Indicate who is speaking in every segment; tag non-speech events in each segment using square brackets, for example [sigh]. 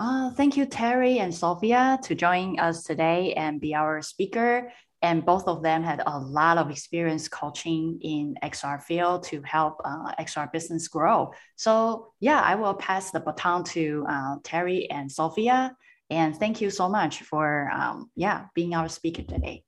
Speaker 1: Uh, thank you, Terry and Sophia, to join us today and be our speaker. And both of them had a lot of experience coaching in XR field to help uh, XR business grow. So yeah, I will pass the baton to uh, Terry and Sophia. And thank you so much for um, yeah being our speaker today.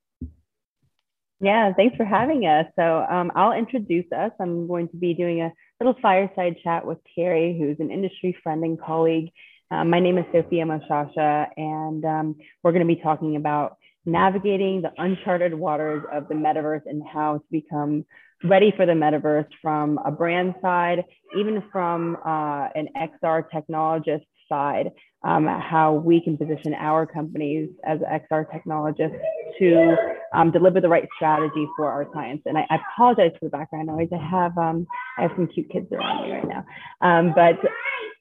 Speaker 2: Yeah, thanks for having us. So um, I'll introduce us. I'm going to be doing a little fireside chat with Terry, who's an industry friend and colleague. Um, my name is Sophia Moshasha, and um, we're going to be talking about navigating the uncharted waters of the metaverse and how to become ready for the metaverse from a brand side, even from uh, an XR technologist side, um, how we can position our companies as XR technologists to um, deliver the right strategy for our clients. And I, I apologize for the background noise. I have um, I have some cute kids around me right now. Um, but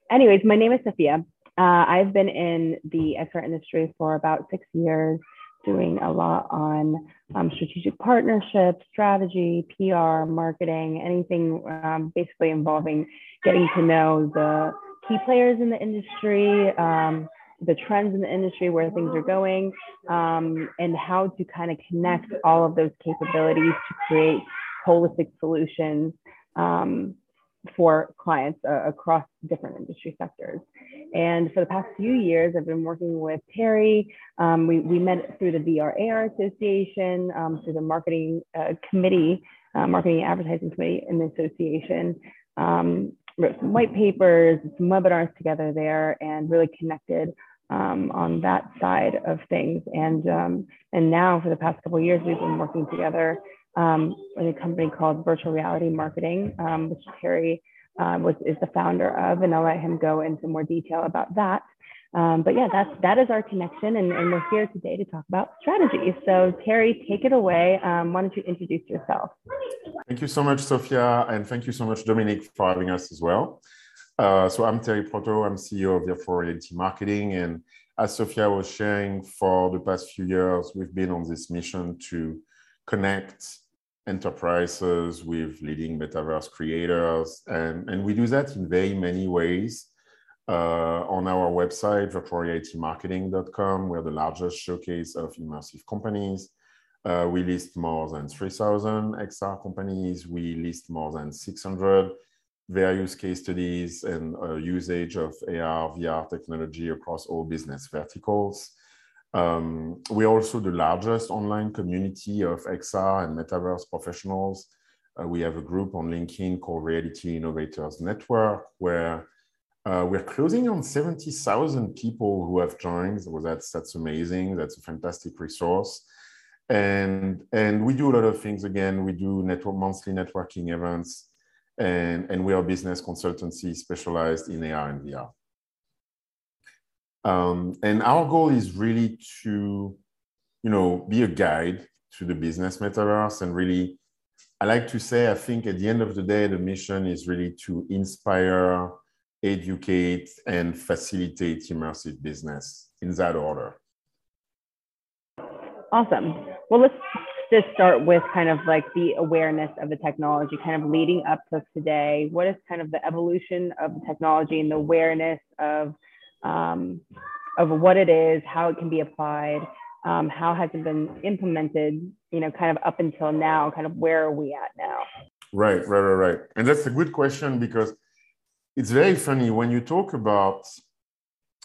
Speaker 2: anyways, my name is Sophia. Uh, I've been in the XR industry for about six years, doing a lot on um, strategic partnerships, strategy, PR, marketing, anything um, basically involving getting to know the key players in the industry, um, the trends in the industry, where things are going, um, and how to kind of connect all of those capabilities to create holistic solutions um, for clients uh, across different industry sectors. And for the past few years, I've been working with Terry. Um, we, we met through the VRAR Association, um, through the marketing uh, committee, uh, marketing advertising committee in the association. Um, wrote some white papers, some webinars together there, and really connected um, on that side of things. And um, and now for the past couple years, we've been working together um, in a company called Virtual Reality Marketing, um, which Terry uh, was is the founder of, and I'll let him go into more detail about that. Um, but yeah, that's that is our connection, and, and, we're here today to talk about strategy. So Terry, take it away. Um, why don't you introduce yourself?
Speaker 3: Thank you so much, Sophia, and thank you so much, Dominic, for having us as well. Uh, so I'm Terry Proto. I'm CEO of Virtual Reality Marketing, and as Sophia was sharing, for the past few years, we've been on this mission to connect enterprises with leading metaverse creators, and, and we do that in very many ways. Uh, on our website, virtualrealitymarketing.com, we're the largest showcase of immersive companies. Uh, we list more than 3,000 XR companies. We list more than 600 various case studies and uh, usage of AR, VR technology across all business verticals. Um, we're also the largest online community of XR and metaverse professionals. Uh, we have a group on LinkedIn called Reality Innovators Network, where uh, we're closing on 70,000 people who have joined. So that's, that's amazing. That's a fantastic resource. And, and we do a lot of things. Again, we do network, monthly networking events, and, and we are a business consultancy specialized in AR and VR. Um, and our goal is really to, you know, be a guide to the business metaverse and really, I like to say, I think at the end of the day, the mission is really to inspire educate, and facilitate immersive business in that order.
Speaker 2: Awesome. Well, let's just start with kind of like the awareness of the technology, kind of leading up to today. What is kind of the evolution of the technology and the awareness of um, of what it is, how it can be applied, um, how has it been implemented, you know, kind of up until now, kind of where are we at now?
Speaker 3: Right, right, right, right. And that's a good question because it's very funny when you talk about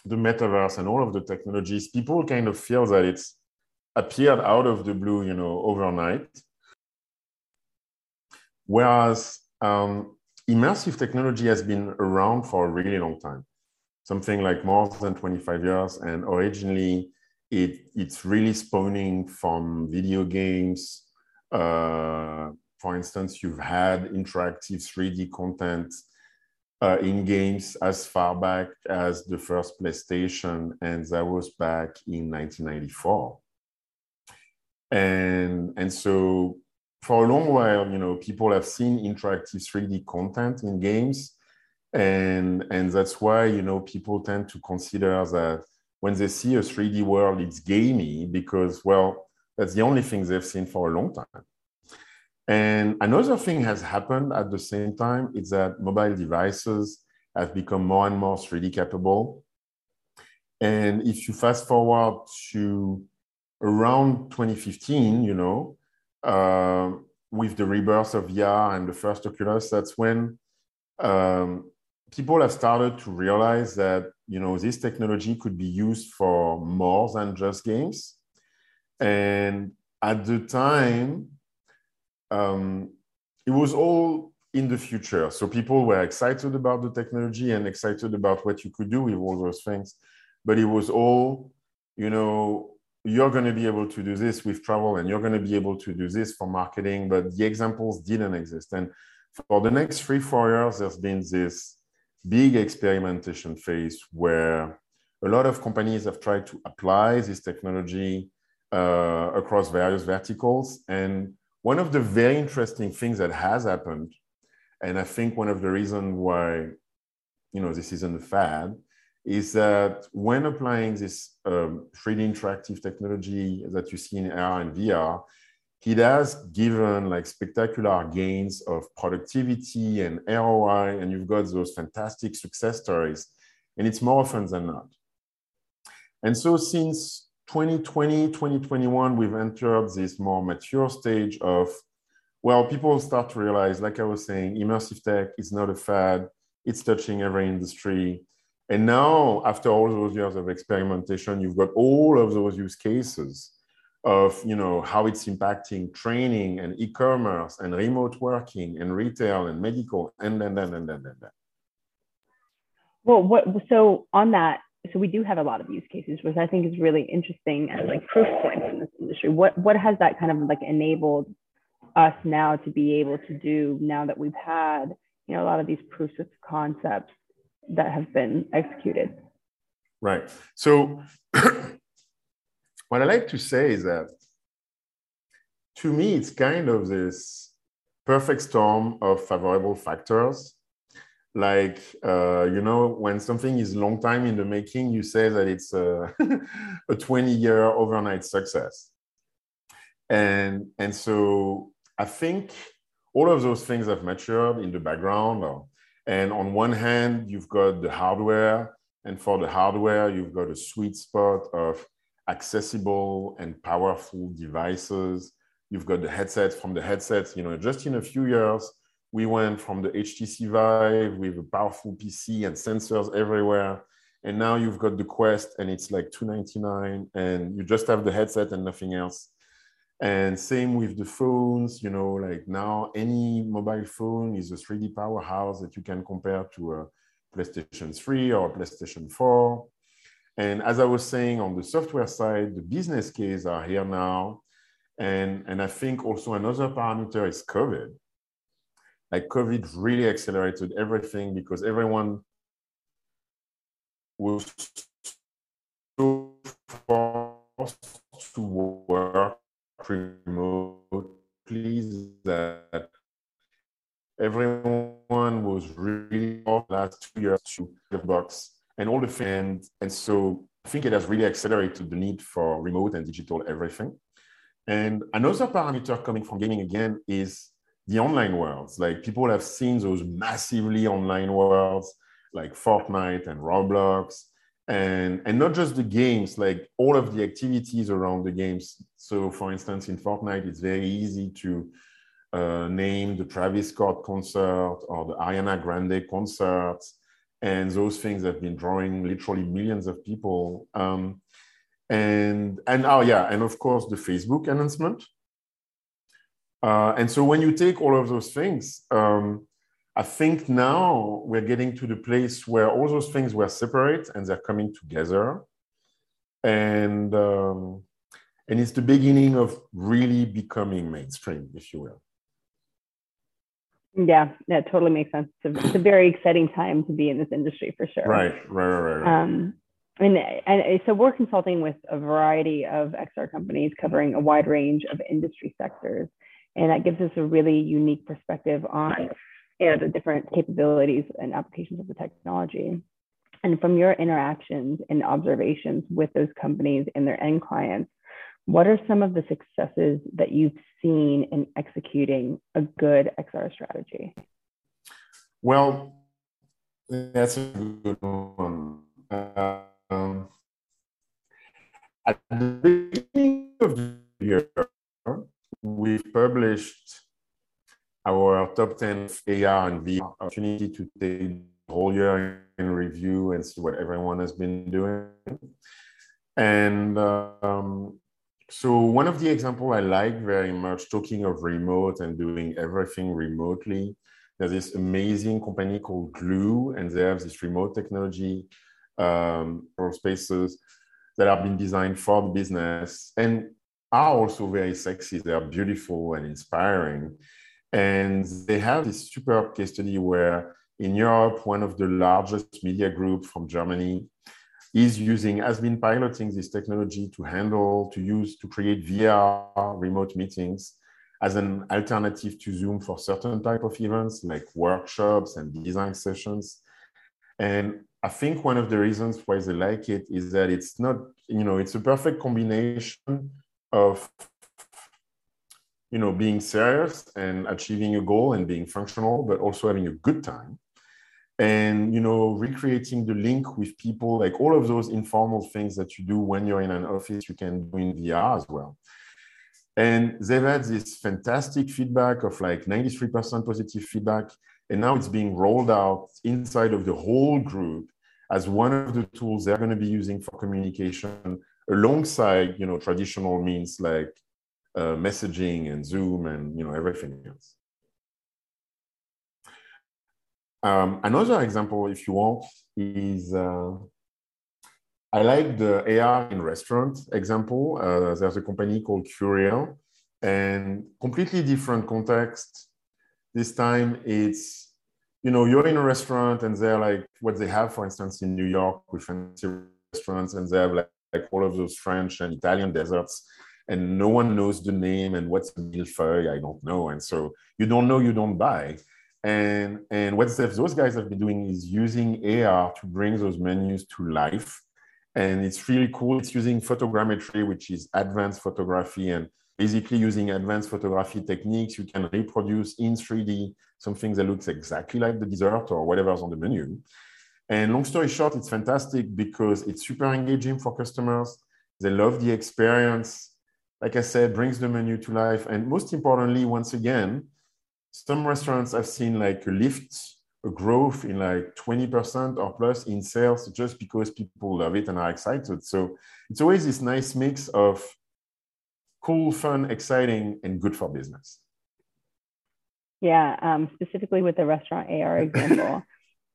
Speaker 3: the metaverse and all of the technologies, people kind of feel that it's appeared out of the blue, you know, overnight. Whereas um, immersive technology has been around for a really long time, something like more than 25 years. And originally, it, it's really spawning from video games. Uh, for instance, you've had interactive 3D content uh, in games as far back as the first PlayStation, and that was back in 1994. And, and so for a long while, you know, people have seen interactive 3D content in games. And, and that's why, you know, people tend to consider that when they see a 3D world, it's gamey because, well, that's the only thing they've seen for a long time. And another thing has happened at the same time is that mobile devices have become more and more 3D capable. And if you fast forward to around 2015, you know, uh, with the rebirth of VR and the first Oculus, that's when um, people have started to realize that you know this technology could be used for more than just games. And at the time, um, it was all in the future. So people were excited about the technology and excited about what you could do with all those things. But it was all, you know, you're going to be able to do this with travel and you're going to be able to do this for marketing. But the examples didn't exist. And for the next three, four years, there's been this big experimentation phase where a lot of companies have tried to apply this technology uh, across various verticals. And one of the very interesting things that has happened, and I think one of the reasons why, you know, this isn't a fad, is that when applying this um, 3D interactive technology that you see in AR and VR, it has given like spectacular gains of productivity and ROI, and you've got those fantastic success stories, and it's more often than not. And so since 2020, 2021, we've entered this more mature stage of, well, people start to realize, like I was saying, immersive tech is not a fad, it's touching every industry. And now, after all those years of experimentation, you've got all of those use cases of you know how it's impacting training and e-commerce and remote working and retail and medical and then then and then and then.
Speaker 2: Well what so on that so we do have a lot of use cases which i think is really interesting as like proof points in this industry. What what has that kind of like enabled us now to be able to do now that we've had you know a lot of these proofs of concepts that have been executed?
Speaker 3: Right. So [clears throat] what I like to say is that to me, it's kind of this perfect storm of favorable factors. Like, uh, you know, when something is long time in the making, you say that it's a, [laughs] a 20 year overnight success. And, and so I think all of those things have matured in the background. And on one hand, you've got the hardware. And for the hardware, you've got a sweet spot of accessible and powerful devices. You've got the headsets from the headsets, you know, just in a few years, we went from the HTC Vive with a powerful PC and sensors everywhere. And now you've got the Quest and it's like 299 and you just have the headset and nothing else. And same with the phones, you know, like now any mobile phone is a 3D powerhouse that you can compare to a PlayStation 3 or a PlayStation 4. And as I was saying on the software side, the business case are here now. And, and I think also another parameter is COVID. Like COVID really accelerated everything because everyone was so forced to work remotely that everyone was really off last two years to the box and all the things. And so I think it has really accelerated the need for remote and digital everything. And another parameter coming from gaming again is the online worlds. Like people have seen those massively online worlds like Fortnite and Roblox. And, and not just the games, like all of the activities around the games. So, for instance, in Fortnite, it's very easy to uh, name the Travis Scott concert or the Ariana Grande concerts and those things have been drawing literally millions of people. Um, and and oh yeah, and of course the Facebook announcement. Uh, and so when you take all of those things, um, I think now we're getting to the place where all those things were separate and they're coming together, and um, and it's the beginning of really becoming mainstream, if you will.
Speaker 2: Yeah, that totally makes sense. It's a, it's a, very exciting time to be in this industry for sure.
Speaker 3: Right, right, right, right. Um,
Speaker 2: and, and so we're consulting with a variety of XR companies covering a wide range of industry sectors. And that gives us a really unique perspective on you know, the different capabilities and applications of the technology. And from your interactions and observations with those companies and their end clients, what are some of the successes that you've Seen in executing a good XR strategy?
Speaker 3: Well, that's a good one. Um, at the beginning of the year, we published our top 10 AR and VR opportunity to take the whole year and review and see what everyone has been doing. And um, so one of the example I like very much, talking of remote and doing everything remotely, there's this amazing company called Glue, and they have this remote technology um, for spaces that have been designed for the business and are also very sexy. They are beautiful and inspiring. And they have this superb case study where in Europe, one of the largest media groups from Germany is using, has been piloting this technology to handle, to use, to create VR remote meetings as an alternative to Zoom for certain type of events like workshops and design sessions. And I think one of the reasons why they like it is that it's not, you know, it's a perfect combination of, you know, being serious and achieving a goal and being functional, but also having a good time. And, you know, recreating the link with people, like all of those informal things that you do when you're in an office, you can do in VR as well. And they've had this fantastic feedback of like 93% positive feedback. And now it's being rolled out inside of the whole group as one of the tools they're going to be using for communication alongside, you know, traditional means like uh, messaging and Zoom and, you know, everything else. Um, another example, if you want, is uh, I like the AR in restaurant example. Uh, there's a company called QReal and completely different context. This time it's, you know, you're in a restaurant and they're like what they have, for instance, in New York with fancy restaurants and they have like, like all of those French and Italian desserts and no one knows the name and what's a millefeuille, I don't know. And so you don't know, you don't buy. And, and what those guys have been doing is using AR to bring those menus to life and it's really cool. It's using photogrammetry, which is advanced photography, and basically using advanced photography techniques, you can reproduce in 3D something that looks exactly like the dessert or whatever's on the menu. And long story short, it's fantastic because it's super engaging for customers. They love the experience. Like I said, brings the menu to life. And most importantly, once again, some restaurants I've seen like a lift a growth in like 20% or plus in sales just because people love it and are excited. So it's always this nice mix of cool, fun, exciting, and good for business.
Speaker 2: Yeah, um, specifically with the restaurant AR [laughs] example,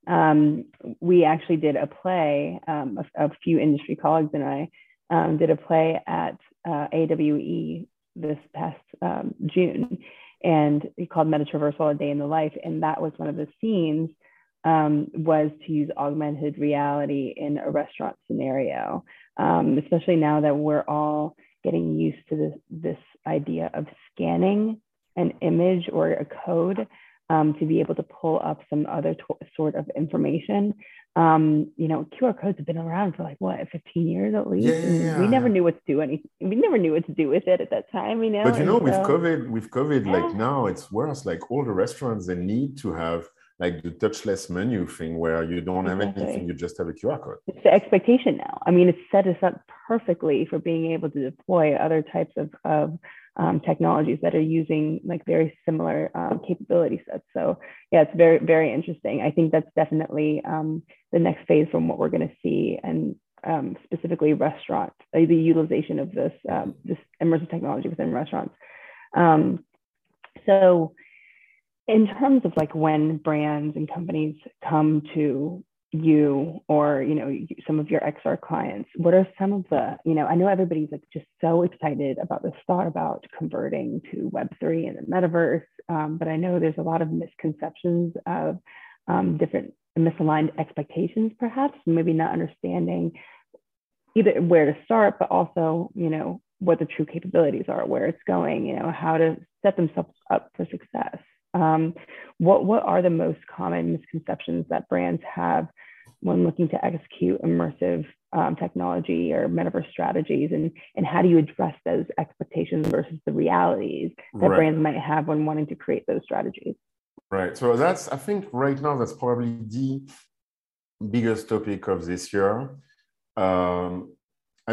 Speaker 2: um, we actually did a play, um, a, a, few industry colleagues and I um, did a play at uh, AWE this past um, June and he called Metatraversal A Day in the Life. And that was one of the scenes um, was to use augmented reality in a restaurant scenario, um, especially now that we're all getting used to this, this idea of scanning an image or a code um, to be able to pull up some other sort of information um, you know, QR codes have been around for like what, 15 years at least.
Speaker 3: Yeah, yeah,
Speaker 2: we never knew what to do anything. We never knew what to do with it at that time, you know.
Speaker 3: But you know, with COVID, with COVID, yeah. like now it's worse. Like all the restaurants, they need to have like the touchless menu thing where you don't have exactly. anything, you just have a QR code.
Speaker 2: It's the expectation now. I mean, it's set us up perfectly for being able to deploy other types of, of um, technologies that are using like very similar um, capability sets. So yeah, it's very, very interesting. I think that's definitely um, the next phase from what we're going to see and um, specifically restaurant, uh, the utilization of this, um, this immersive technology within restaurants. Um, so in terms of like when brands and companies come to you or you know some of your xr clients? What are some of the you know i know everybody's like just so excited about this thought about converting to web3 and the metaverse um, but i know there's a lot of misconceptions of um, different misaligned expectations perhaps maybe not understanding either where to start but also you know what the true capabilities are where it's going you know how to set themselves up for success um, what, what are the most common misconceptions that brands have when looking to execute immersive um, technology or metaverse strategies? And, and how do you address those expectations versus the realities that right. brands might have when wanting to create those strategies?
Speaker 3: Right. So that's i think right now that's probably the biggest topic of this year. Um,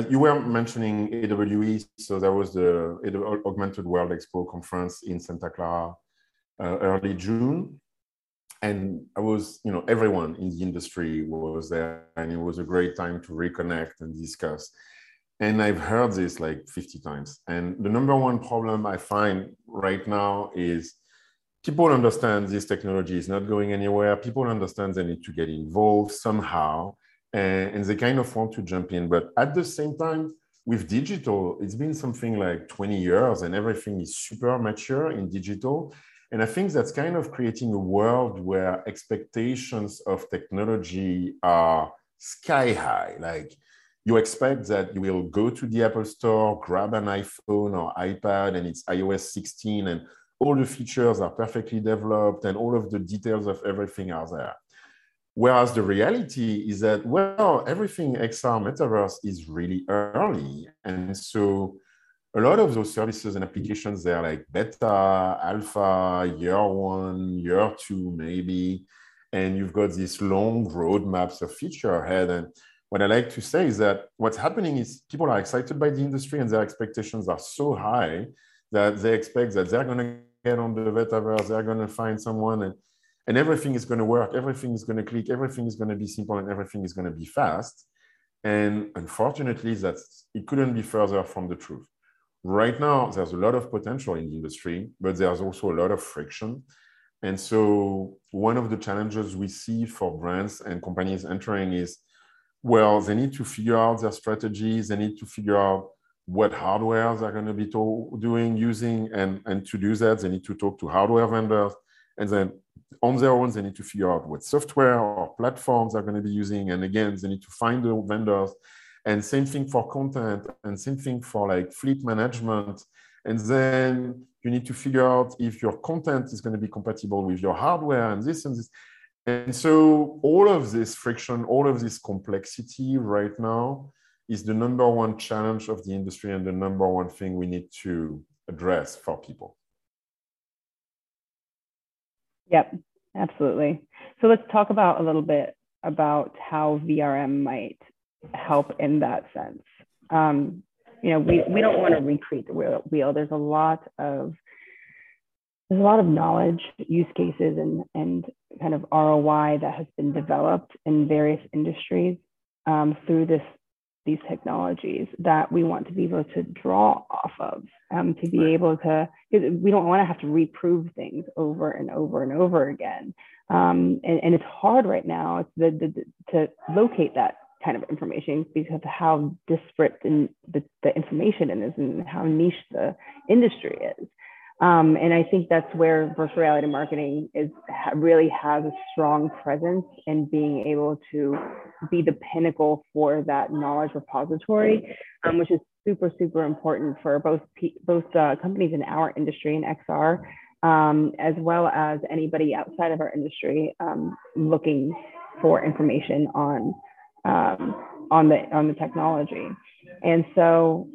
Speaker 3: you were mentioning awe so there was the augmented world expo conference in santa clara uh, early June. And I was, you know, everyone in the industry was there, and it was a great time to reconnect and discuss. And I've heard this like 50 times. And the number one problem I find right now is people understand this technology is not going anywhere. People understand they need to get involved somehow, and, and they kind of want to jump in. But at the same time, with digital, it's been something like 20 years and everything is super mature in digital. And I think that's kind of creating a world where expectations of technology are sky high. Like you expect that you will go to the Apple Store, grab an iPhone or iPad, and it's iOS 16, and all the features are perfectly developed, and all of the details of everything are there. Whereas the reality is that, well, everything XR metaverse is really early. And so a lot of those services and applications, they're like beta, alpha, year one, year two, maybe. And you've got these long roadmaps of feature ahead. And what I like to say is that what's happening is people are excited by the industry and their expectations are so high that they expect that they're going to get on the metaverse, they're going to find someone and and everything is going to work everything is going to click everything is going to be simple and everything is going to be fast and unfortunately that's it couldn't be further from the truth right now there's a lot of potential in the industry but there's also a lot of friction and so one of the challenges we see for brands and companies entering is well they need to figure out their strategies they need to figure out what hardware they're going to be to- doing using and and to do that they need to talk to hardware vendors and then on their own, they need to figure out what software or platforms they're going to be using. And again, they need to find the vendors. And same thing for content and same thing for like fleet management. And then you need to figure out if your content is going to be compatible with your hardware and this and this. And so all of this friction, all of this complexity right now is the number one challenge of the industry and the number one thing we need to address for people.
Speaker 2: Yep, absolutely. So let's talk about a little bit about how VRM might help in that sense. Um, you know, we, we don't want to recreate the wheel. There's a lot of there's a lot of knowledge, use cases, and and kind of ROI that has been developed in various industries um, through this these technologies that we want to be able to draw off of um, to be right. able to we don't want to have to reprove things over and over and over again um, and, and, it's hard right now the, the, to locate that kind of information because of how disparate the, the information is and how niche the industry is. Um, and I think that's where virtual reality marketing is really has a strong presence in being able to be the pinnacle for that knowledge repository, um, which is super super important for both both uh, companies in our industry in XR, um, as well as anybody outside of our industry um, looking for information on um, on the on the technology. And so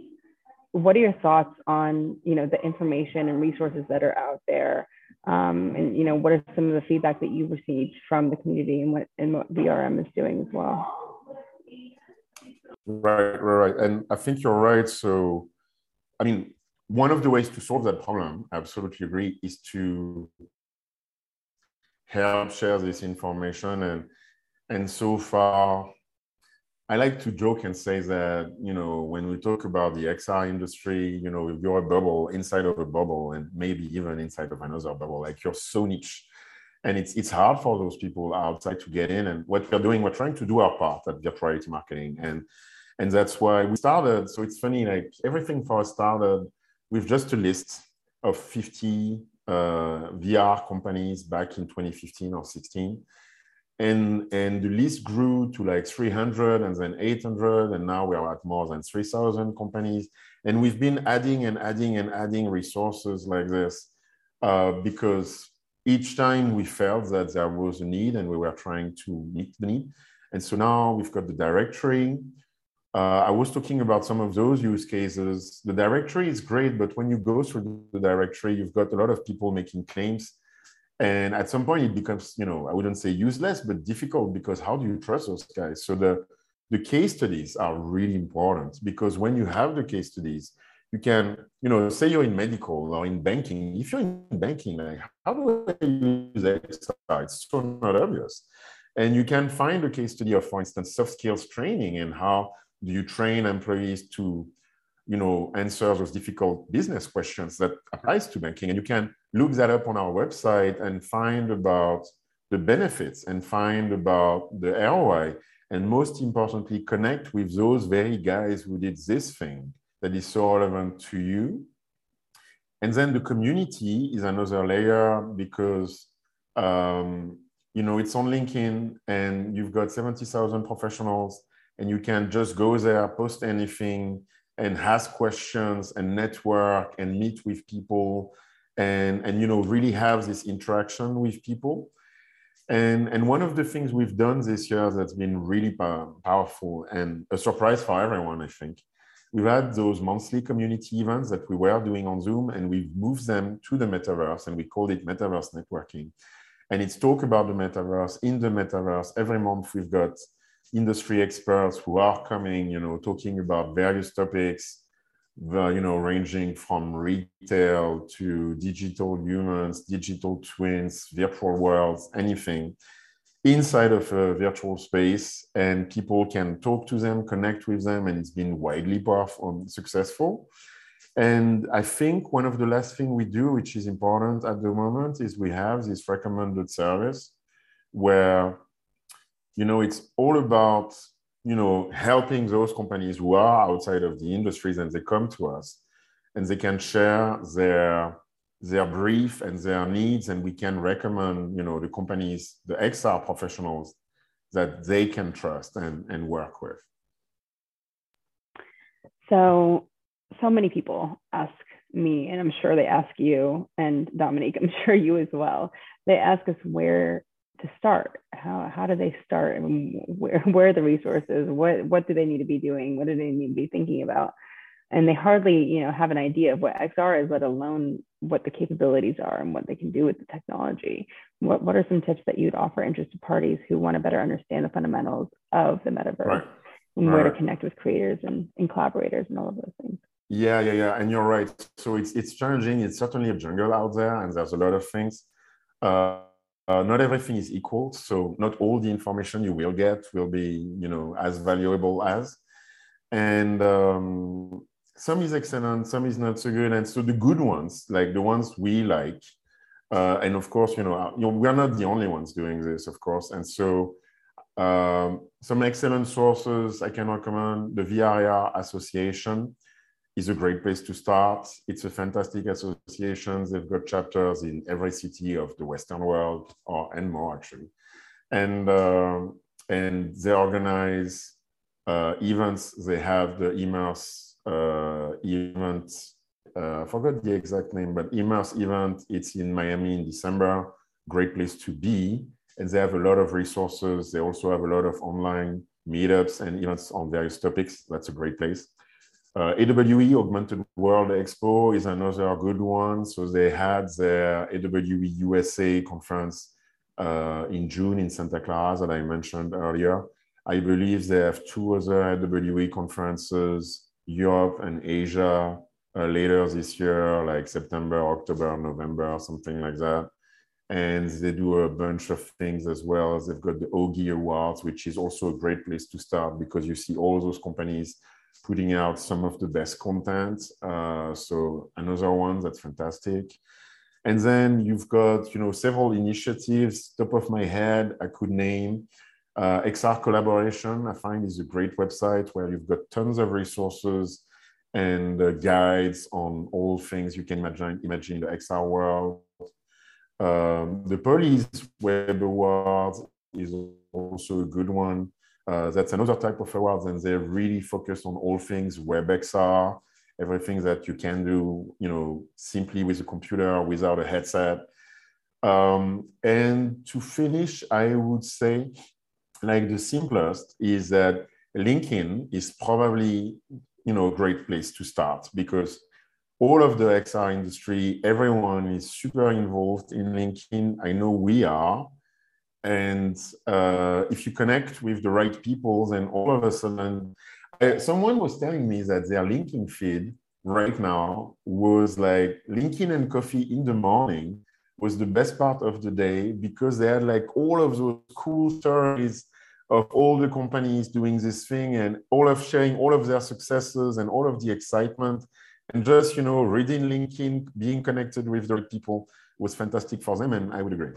Speaker 2: what are your thoughts on you know the information and resources that are out there? Um, and you know what are some of the feedback that you've received from the community and what and what vrm is doing as well?
Speaker 3: Right right right. And i think you're right. So i mean one of the ways to solve that problem I absolutely agree is to help share this information. And and so far I like to joke and say that, you know, when we talk about the XR industry, you know, if you're a bubble inside of a bubble and maybe even inside of another bubble, like you're so niche. And it's it's hard for those people outside to get in. And what we're doing, we're trying to do our part at virtuality marketing. And and that's why we started. So it's funny, like everything for us started with just a list of 50 uh, VR companies back in 2015 or 16 and and the list grew to like 300 and then 800 and now we are at more than 3000 companies. And we've been adding and adding and adding resources like this uh, because each time we felt that there was a need and we were trying to meet the need. And so now we've got the directory. Uh, i was talking about some of those use cases. The directory is great but when you go through the directory you've got a lot of people making claims and at some point, it becomes, you know, I wouldn't say useless, but difficult because how do you trust those guys? So the, the case studies are really important because when you have the case studies, you can, you know, say you're in medical or in banking. If you're in banking, like how do I use XR? It's so not obvious. And you can find a case study of, for instance, soft skills training and how do you train employees to, you know, answer those difficult business questions that applies to banking. And you can look that up on our website and find about the benefits and find about the ROI. And most importantly, connect with those very guys who did this thing that is so relevant to you. And then the community is another layer because um, you know it's on LinkedIn and you've got 70,000 professionals and you can just go there, post anything and ask questions and network and meet with people and, and you know really have this interaction with people. And, and one of the things we've done this year that's been really powerful and a surprise for everyone, I think, We've had those monthly community events that we were doing on Zoom, and we've moved them to the metaverse, and we called it Metaverse Networking. And it's talk about the metaverse in the metaverse. Every month, we've got industry experts who are coming, you know, talking about various topics, the, you know, ranging from retail to digital humans, digital twins, virtual worlds, anything inside of a virtual space and people can talk to them, connect with them, and it's been widely powerful um, and successful. And I think one of the last thing we do, which is important at the moment, is we have this recommended service where, you know, it's all about, you know, helping those companies who are outside of the industries and they come to us and they can share their their brief and their needs. And we can recommend you know the companies the xr professionals that they can trust and, and work with.
Speaker 2: So so many people ask me and i'm sure they ask you and dominique i'm sure you as well. They ask us where to start? How, how do they start and where, [laughs] where are the resources? What what do they need to be doing? What do they need to be thinking about? And they hardly you know have an idea of what xr is let alone what the capabilities are and what they can do with the technology. What, what are some tips that you'd offer interested parties who want to better understand the fundamentals of the metaverse right. and where right. to connect with creators and, and collaborators and all of those things?
Speaker 3: Yeah yeah yeah. And you're right. So it's it's challenging. It's certainly a jungle out there and there's a lot of things. Uh, uh, not everything is equal so not all the information you will get will be you know as valuable as and um, some is excellent, some is not so good. And so the good ones, like the ones we like, uh, and of course, you know, uh, you know, we are not the only ones doing this, of course. And so um, some excellent sources I can recommend. The VRAR Association is a great place to start. It's a fantastic association. They've got chapters in every city of the Western world, or and more actually. And uh, and they organize uh, events. They have the Immerse uh, event. Uh, I forgot the exact name, but Immerse event. It's in Miami in December. Great place to be. And they have a lot of resources. They also have a lot of online meetups and events on various topics. That's a great place. Uh, AWE Augmented World Expo is another good one. So they had their AWE USA conference uh, in June in Santa Clara that I mentioned earlier. I believe they have two other AWE conferences Europe and Asia uh, later this year, like September, October, November, something like that. And they do a bunch of things as well. They've got the Auggie Awards, which is also a great place to start because you see all those companies putting out some of the best content. Uh, so another one that's fantastic. And then you've got, you know, several initiatives. Top of my head, I could name uh, XR Collaboration, I find, is a great website where you've got tons of resources and uh, guides on all things you can imagine, imagine the XR world. Um, the Polys Web Awards is also a good one. Uh, that's another type of awards, and they're really focused on all things WebXR, everything that you can do, you know, simply with a computer without a headset. Um, and to finish, I would say like the simplest is that LinkedIn is probably you know a great place to start because all of the XR industry, everyone is super involved in LinkedIn. I know we are. And uh, if you connect with the right people, then all of a sudden, someone was telling me that their LinkedIn feed right now was like linkedin and coffee in the morning was the best part of the day because they had like all of those cool stories of all the companies doing this thing and all of sharing all of their successes and all of the excitement. And just you know reading linkedin being connected with the right people was fantastic for them and i would agree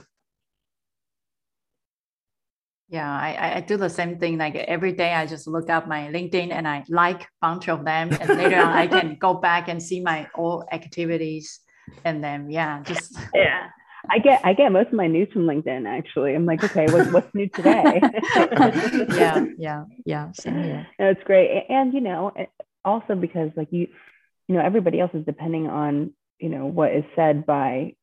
Speaker 1: yeah I, I do the same thing like every day i just look up my linkedin and i like a bunch of them and later on i can go back and see my old activities and then yeah just [laughs]
Speaker 2: yeah I get I get most of my news from LinkedIn actually. I'm like, okay, what's what's new today? [laughs]
Speaker 1: yeah, yeah, yeah. Same here. [laughs]
Speaker 2: No, it's great, and you know, also because like you, you know, everybody else is depending on you know what is said by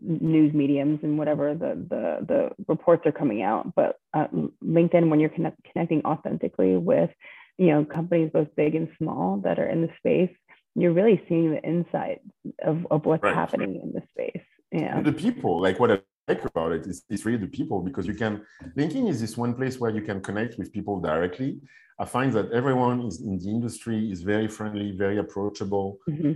Speaker 2: news mediums and whatever the the the reports are coming out. But uh, LinkedIn, when you're connect, connecting authentically with you know companies both big and small that are in the space, you're really seeing the insight of of what's right. happening in the space yeah
Speaker 3: the people like what i like about it is, is really the people because you can linkedin is this one place where you can connect with people directly i find that everyone is in the industry is very friendly very approachable mm-hmm.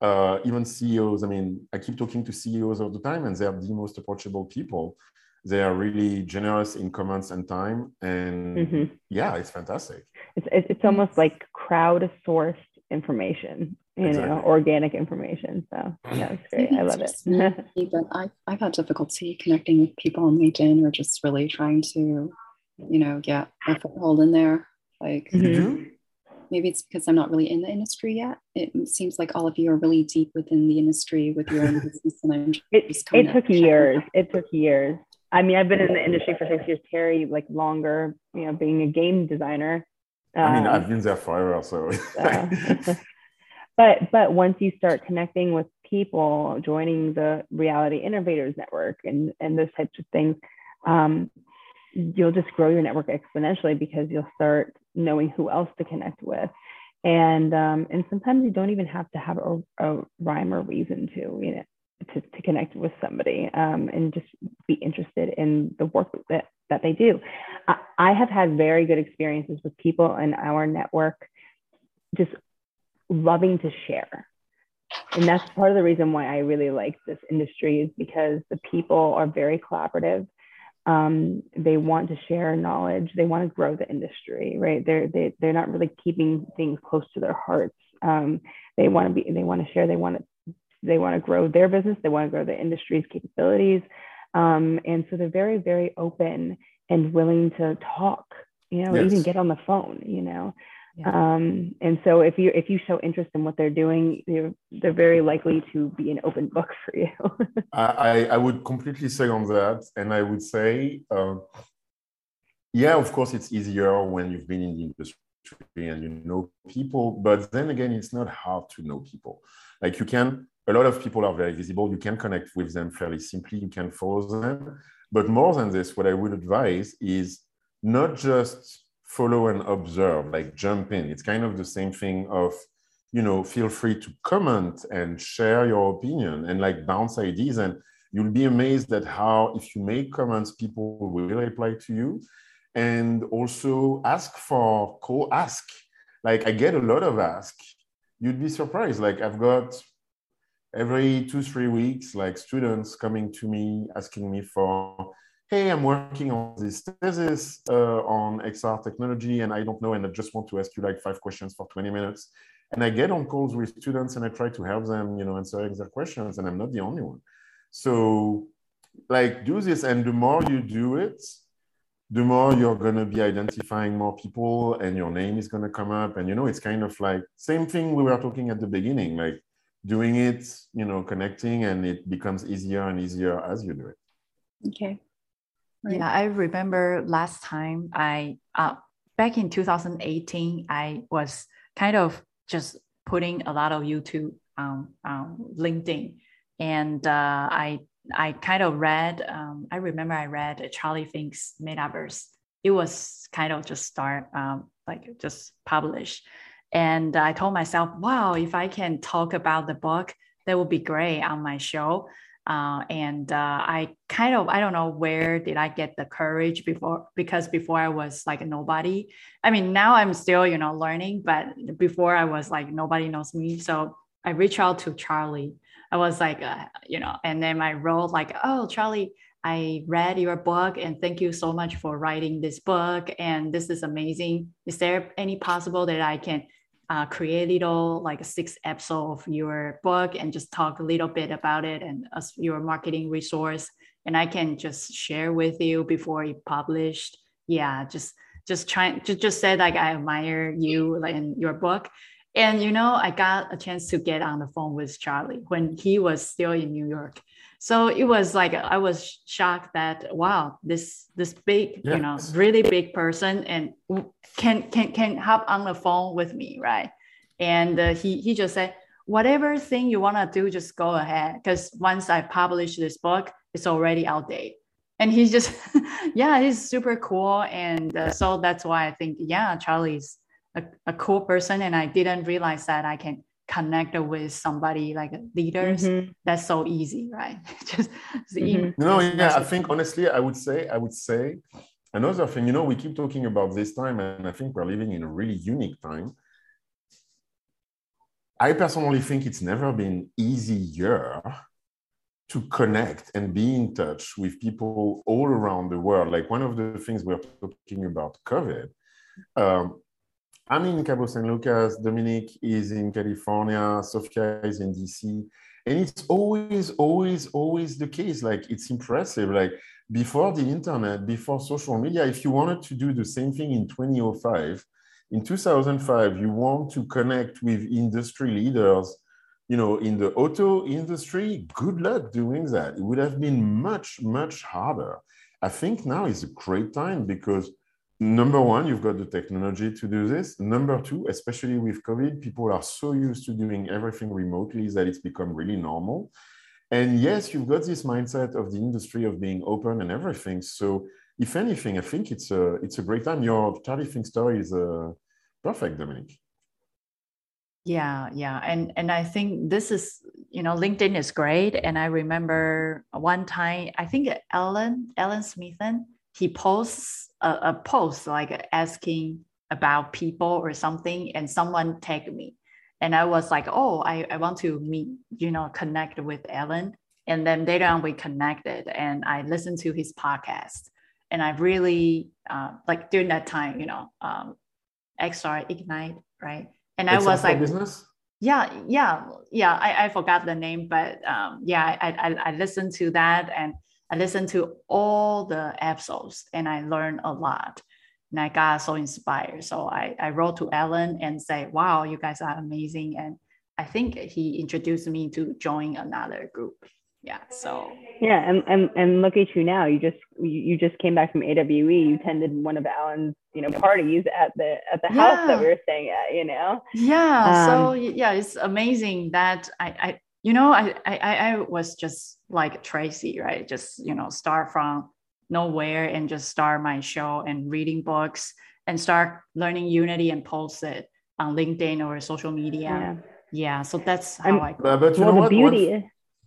Speaker 3: Uh, even ceos i mean i keep talking to ceos all the time and they are the most approachable people. They are really generous in comments and time and mm-hmm. yeah it's fantastic.
Speaker 2: It's, it's almost like crowdsourced information you exactly. know organic information. So yeah it's great. I love it.
Speaker 4: me, but I, i've had difficulty connecting with people on linkedin or just really trying to you know get a foothold in there. Like mm-hmm. Maybe it's because i'm not really in the industry yet. It seems like all of you are really deep within the industry with your own [laughs] business and i'm just
Speaker 2: it, it took years. it took years. I mean i've been in the industry for six years. Terry like longer you know being a game designer
Speaker 3: I mean, I've um, been there forever, so. [laughs]
Speaker 2: but but once you start connecting with people joining the reality innovators network and and those types of things um, you'll just grow your network exponentially because you'll start knowing who else to connect with and um, and sometimes you don't even have to have a, a rhyme or reason to you know to, to connect with somebody um, and just be interested in the work that, that they do. I, I have had very good experiences with people in our network just loving to share. And that's part of the reason why I really like this industry is because the people are very collaborative. Um, they want to share knowledge. They want to grow the industry, right? They're they, they're not really keeping things close to their hearts. Um, they want to be. They want to share. They want to. They want to grow their business. They want to grow the industry's capabilities. Um, and so they're very very open and willing to talk. You know, yes. even get on the phone. You know. Yeah. Um, and so if you if you show interest in what they're doing, they're they're very likely to be an open book for you. [laughs]
Speaker 3: I, I would completely say on that, and I would say, uh, yeah, of course, it's easier when you've been in the industry and you know people, but then again, it's not hard to know people. Like you can, a lot of people are very visible. You can connect with them fairly simply. You can follow them, but more than this, what I would advise is not just follow and observe, like jump in. It's kind of the same thing of, you know, feel free to comment and share your opinion and like bounce ideas. And you'll be amazed at how, if you make comments, people will reply to you. And also ask for co ask. Like I get a lot of ask. You'd be surprised. Like I've got every two, three weeks, like students coming to me asking me for hey, I'm working on this thesis uh, on XR technology and I don't know, and I just want to ask you like five questions for 20 minutes. And I get on calls with students and I try to help them, you know, answering their questions, and I'm not the only one. So, like, do this, and the more you do it, the more you're going to be identifying more people and your name is going to come up and you know it's kind of like same thing we were talking at the beginning like doing it you know connecting and it becomes easier and easier as you do it
Speaker 4: okay
Speaker 1: Right. Yeah, I remember last time I uh, back in 2018, I was kind of just putting a lot of YouTube on um, LinkedIn, and uh, I I kind of read. Um, I remember I read Charlie Fink's Metaverse. It was kind of just start um, like just published, and I told myself, wow, if I can talk about the book, that would be great on my show. Uh, and uh, I kind of I don't know where did I get the courage before because before I was like nobody. I mean now I'm still you know learning, but before I was like nobody knows me. So I reached out to Charlie. I was like uh, you know, and then I wrote like, oh Charlie, I read your book and thank you so much for writing this book and this is amazing. Is there any possible that I can uh, create a little like six episode of your book and just talk a little bit about it and as your marketing resource. And i can just share with you before you published. Yeah just just trying to just say like i admire you in your book. And you know i got a chance to get on the phone with charlie when he was still in new york so it was like i was shocked that wow this this big you know really big person and can can can hop on the phone with me right? And uh, he he just said whatever thing you want to do just go ahead because once i publish this book it's already out there. And he's just [laughs] yeah he's super cool. And uh, so that's why i think yeah charlie's a, a cool person. And i didn't realize that i can connect with somebody like leaders mm-hmm. that's so easy right [laughs] just
Speaker 3: mm-hmm. no yeah i think honestly i would say i would say another thing you know we keep talking about this time and i think we're living in a really unique time i personally think it's never been easier to connect and be in touch with people all around the world like one of the things we're talking about covid um, I'm in Cabo San Lucas. Dominic is in California. Sofia is in DC. And it's always, always, always the case. Like it's impressive. Like before the internet, before social media, if you wanted to do the same thing in 2005, in 2005, you want to connect with industry leaders, you know, in the auto industry, good luck doing that. It would have been much, much harder. I think now is a great time because number one, you've got the technology to do this. Number two, especially with COVID, people are so used to doing everything remotely that it's become really normal. And yes, you've got this mindset of the industry of being open and everything. So, if anything, I think it's a it's a great time. Your Charlie Fink story is uh, perfect, Dominic.
Speaker 1: Yeah, yeah, and and I think this is you know LinkedIn is great. And I remember one time I think Alan Alan Smithson he posts a, a post like asking about people or something and someone tagged me. And i was like oh I, I want to meet you know connect with alan and then later on we connected and i listened to his podcast. And i really uh, like during that time you know um, xr ignite right? And i was like
Speaker 3: business?
Speaker 1: Yeah yeah yeah I, I forgot the name but um, yeah I, I i listened to that and I listened to all the episodes and I learned a lot. And I got so inspired. So I, I wrote to Alan and say, wow, you guys are amazing. And I think he introduced me to join another group. Yeah. So
Speaker 2: yeah, and and, and look at you now. You just you just came back from AWE. You attended one of Alan's, you know, parties at the at the yeah. house that we were staying at, you know.
Speaker 1: Yeah. Um, so yeah, it's amazing that I, I you know, I, I, I was just like Tracy, right? Just, you know, start from nowhere and just start my show and reading books and start learning Unity and post it on LinkedIn or social media. Yeah. yeah so that's how I'm, I.
Speaker 2: But, but you well, know the what? beauty. What?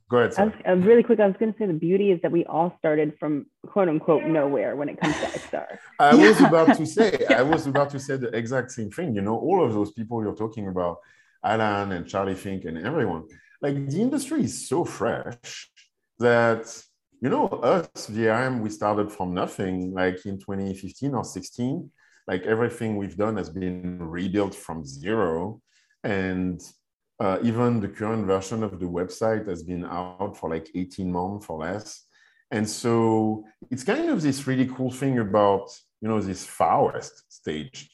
Speaker 2: Go ahead. Was, uh, really quick, I was going to say the beauty is that we all started from quote unquote nowhere when it comes to XR.
Speaker 3: I yeah. was about to [laughs] say, I was about to say the exact same thing. You know, all of those people you're talking about, Alan and Charlie Fink and everyone, like the industry is so fresh that you know us VRM we started from nothing like in 2015 or 16 like everything we've done has been rebuilt from zero. And uh, even the current version of the website has been out for like 18 months or less. And so it's kind of this really cool thing about you know this far west stage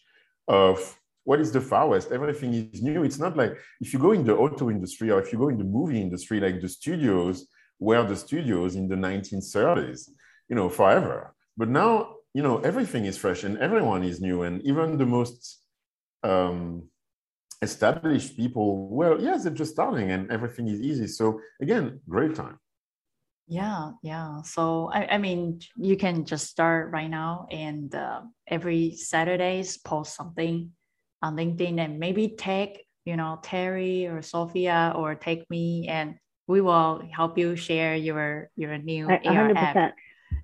Speaker 3: of what is the far west everything is new. It's not like if you go in the auto industry or if you go in the movie industry like the studios were the studios in the 1930s you know forever. But now you know everything is fresh and everyone is new and even the most um, established people well yes they're just starting and everything is easy. So again great time.
Speaker 1: Yeah yeah. So i, I mean you can just start right now and uh, every saturdays post something on LinkedIn and maybe take, you know, Terry or Sophia or take me and we will help you share your your new 100%. app.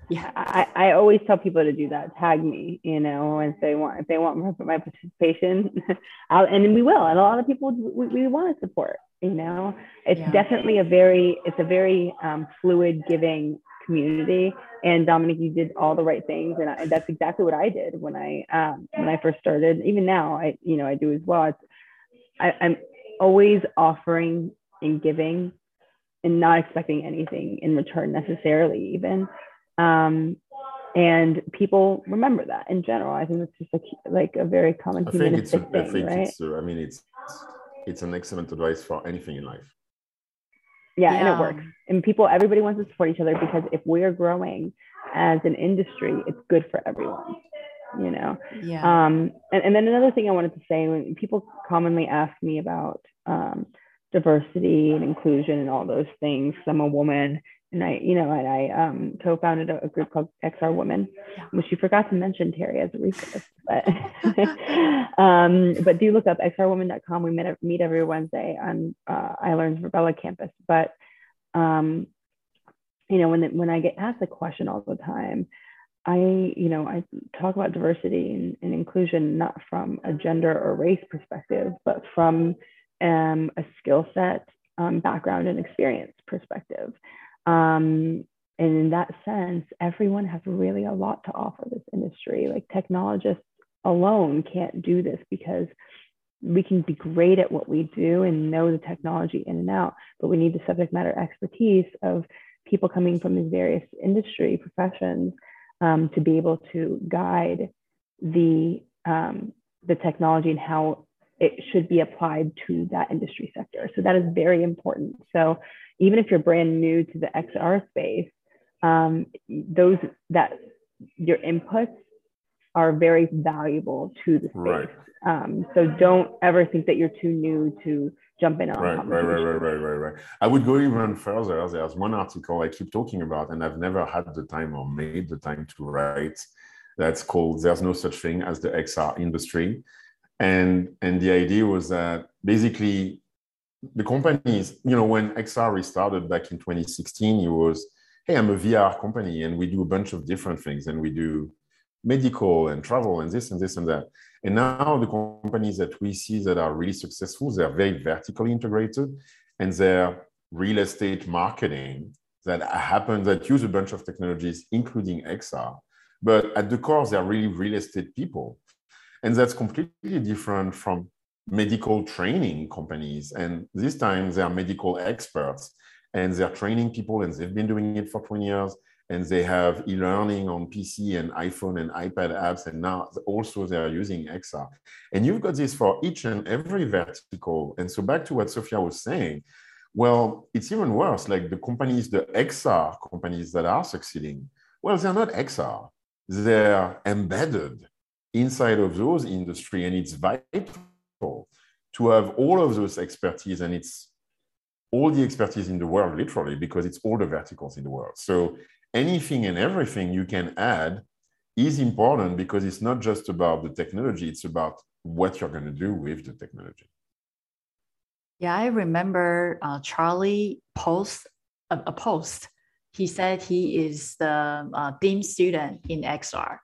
Speaker 2: Yeah, I, I always tell people to do that. Tag me, you know, if they want if they want more my participation, [laughs] I'll, and we will. And a lot of people we, we want to support. You know, it's yeah. definitely a very it's a very um, fluid, giving community. And Dominic, you did all the right things, and I, that's exactly what I did when I um, when I first started. Even now, I you know I do as well. It's, I, I'm always offering and giving and not expecting anything in return necessarily even um, and people remember that in general i think that's just like like a very common I think it's a, thing, I think right?
Speaker 3: it's uh, i mean it's it's an excellent advice for anything in life
Speaker 2: yeah, yeah, and it works. And people everybody wants to support each other because if we're growing as an industry it's good for everyone you know?
Speaker 1: Yeah.
Speaker 2: Um and, and then another thing i wanted to say when people commonly ask me about um diversity and inclusion and all those things. I'm a woman and I, you know, and I um, co-founded a, a, group called XR Women, which you forgot to mention, Terry, as a resource. But, [laughs] um, but do look up xrwomen.com. We meet, meet every Wednesday on uh, iLRN's Virbela campus. But, um, you know, when, when I get asked the question all the time, I, you know, I talk about diversity and, and inclusion not from a gender or race perspective, but from um, a skill set, um, background, and experience perspective. Um, and in that sense, everyone has really a lot to offer this industry. Like technologists alone can't do this because we can be great at what we do and know the technology in and out, but we need the subject matter expertise of people coming from these various industry professions um, to be able to guide the um, the technology and how it should be applied to that industry sector. So that is very important. So even if you're brand new to the XR space, um, those that your inputs are very valuable to the space. Right. Um, so don't ever think that you're too new to jump in on.
Speaker 3: Right, right, right, right, right, right, right. I would go even further. There's one article I keep talking about, and I've never had the time or made the time to write. That's called "There's No Such Thing as the XR Industry." and and the idea was that basically the companies you know when xr restarted back in 2016 it was hey i'm a vr company and we do a bunch of different things and we do medical and travel and this and this and that. And now the companies that we see that are really successful they're very vertically integrated and they're real estate marketing that happen that use a bunch of technologies including xr but at the core they're really real estate people. And that's completely different from medical training companies. And this time they are medical experts and they're training people and they've been doing it for 20 years and they have e-learning on PC and iPhone and iPad apps, and now also they are using XR. And you've got this for each and every vertical. And so back to what Sophia was saying, well, it's even worse. Like the companies, the XR companies that are succeeding, well, they're not XR. They're embedded inside of those industry and it's vital to have all of those expertise and it's all the expertise in the world literally because it's all the verticals in the world. So anything and everything you can add is important because it's not just about the technology it's about what you're going to do with the technology.
Speaker 1: Yeah i remember uh, charlie post a, a, post. He said he is the uh, dean student in xr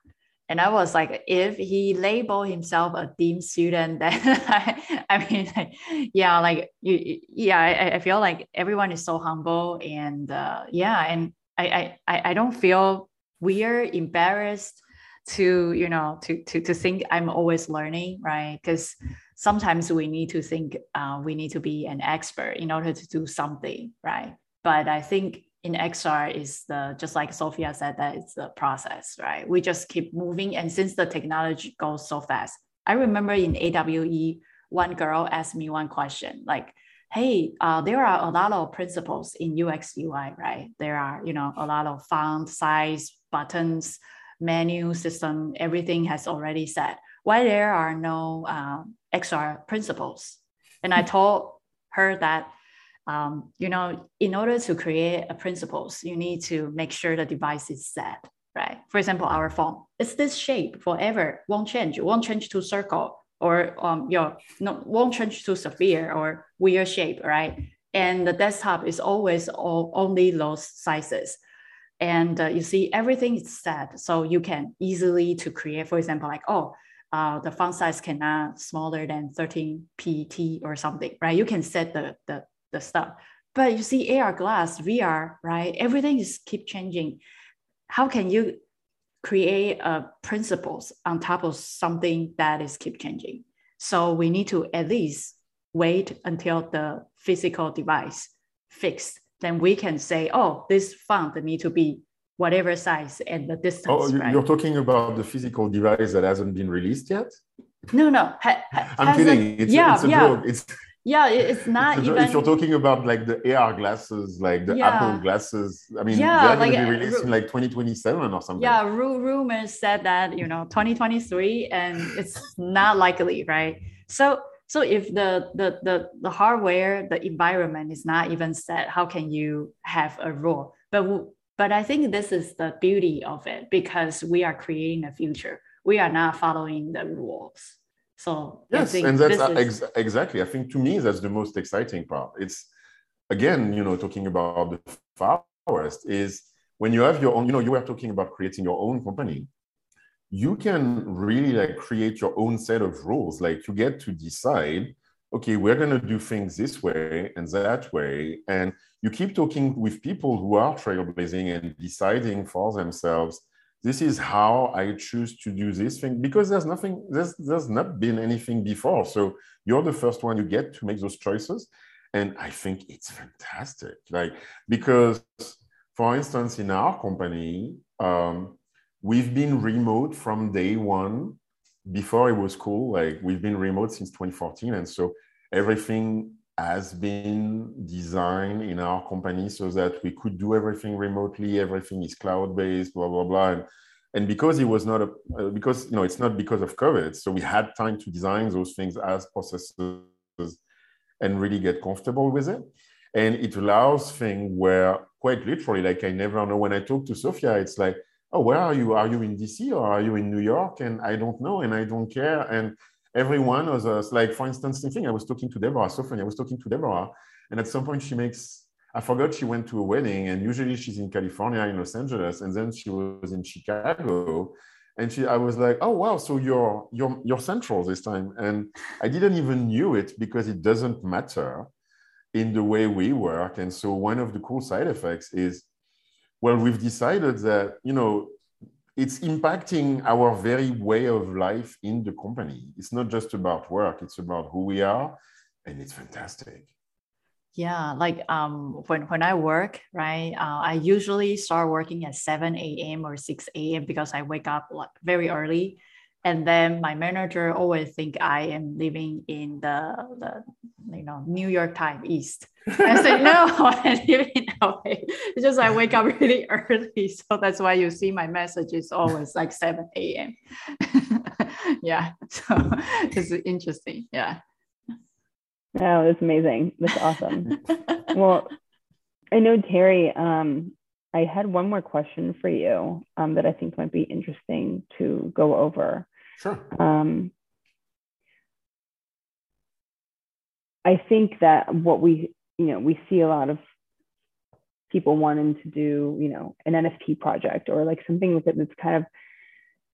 Speaker 1: and I was like, if he labeled himself a dean student, then I, [laughs] I mean, like, yeah, like you, yeah, I, I feel like everyone is so humble, and uh, yeah, and I, I, I don't feel weird, embarrassed to you know to to to think I'm always learning, right? Because sometimes we need to think uh, we need to be an expert in order to do something, right? But I think in XR is the just like Sophia said that it's the process, right? We just keep moving, and since the technology goes so fast, I remember in AWE, one girl asked me one question like, "Hey, uh, there are a lot of principles in UX UI, right? There are you know a lot of font size, buttons, menu system, everything has already set. Why there are no uh, XR principles?" And I told her that um, you know, in order to create a principles, you need to make sure the device is set, right? For example, our phone, it's this shape forever, won't change, won't change to circle or um, your no, won't change to sphere or weird shape, right? and the desktop is always all, only those sizes and uh, you see everything is set so you can easily to create for example like oh uh, the font size cannot smaller than 13 pt or something right you can set the, the the stuff but you see ar glass vr right everything is keep changing how can you create uh, principles on top of something that is keep changing so we need to at least wait until the physical device fixed then we can say, oh, this font need to be whatever size and the distance.
Speaker 3: Oh, you're talking about the physical device that hasn't been released yet?
Speaker 1: No, no. Ha,
Speaker 3: ha, I'm kidding. It's, yeah, it's a
Speaker 1: yeah.
Speaker 3: joke. It's
Speaker 1: yeah, it's not even.
Speaker 3: If you're talking about like the AR glasses, like the yeah. Apple glasses, I mean,
Speaker 1: yeah,
Speaker 3: they're
Speaker 1: like,
Speaker 3: going to be uh, released in like 2027 or something.
Speaker 1: Yeah, rumors said that you know 2023, and it's not likely, right? So so if the, the, the, the hardware, the environment is not even set, how can you have a rule? But, but I think this is the beauty of it because we are creating a future. We are not following the rules. So
Speaker 3: yes, and that's uh, is... ex- exactly. I think to me that's the most exciting part. It's again, you know, talking about the far west is when you have your own. You know, you were talking about creating your own company you can really like create your own set of rules. Like you get to decide, okay, we're going to do things this way and that way. And you keep talking with people who are trailblazing and deciding for themselves, this is how I choose to do this thing because there's nothing, there's, there's not been anything before. So you're the first one you get to make those choices. And I think it's fantastic. Like, because for instance, in our company, um, we've been remote from day one before it was cool like we've been remote since 2014 and so everything has been designed in our company so that we could do everything remotely everything is cloud based blah blah blah and, and because it was not a uh, because you know it's not because of covid so we had time to design those things as processes and really get comfortable with it and it allows thing where quite literally like i never know when i talk to sophia it's like oh, where are you? Are you in DC or are you in New York? And I don't know, and I don't care. And every one of us, like for instance, thing I was talking to Deborah, so funny. I was talking to Deborah, and at some point she makes. I forgot she went to a wedding, and usually she's in California, in Los Angeles, and then she was in Chicago, and she, I was like, oh wow, so you're you're you're central this time, and I didn't even knew it because it doesn't matter in the way we work, and so one of the cool side effects is well, we've decided that, you know, it's impacting our very way of life in the company. It's not just about work, it's about who we are, and it's fantastic.
Speaker 1: Yeah, like um, when, when I work, right, uh, I usually start working at 7 a.m. or 6 a.m. because I wake up like very early and then my manager always think I am living in the, the you know New York time East. I said [laughs] no, [laughs] I live in LA. It's just I wake up [laughs] really early, so that's why you see my message is always like seven a.m. yeah, so it's interesting. Yeah.
Speaker 2: Oh, that's amazing. That's awesome. well, I know Terry. Um, I had one more question for you um, that I think might be interesting to go over.
Speaker 3: Sure.
Speaker 2: Um, I think that what we, you know, we see a lot of people wanting to do, you know, an NFT project or like something with it that's kind of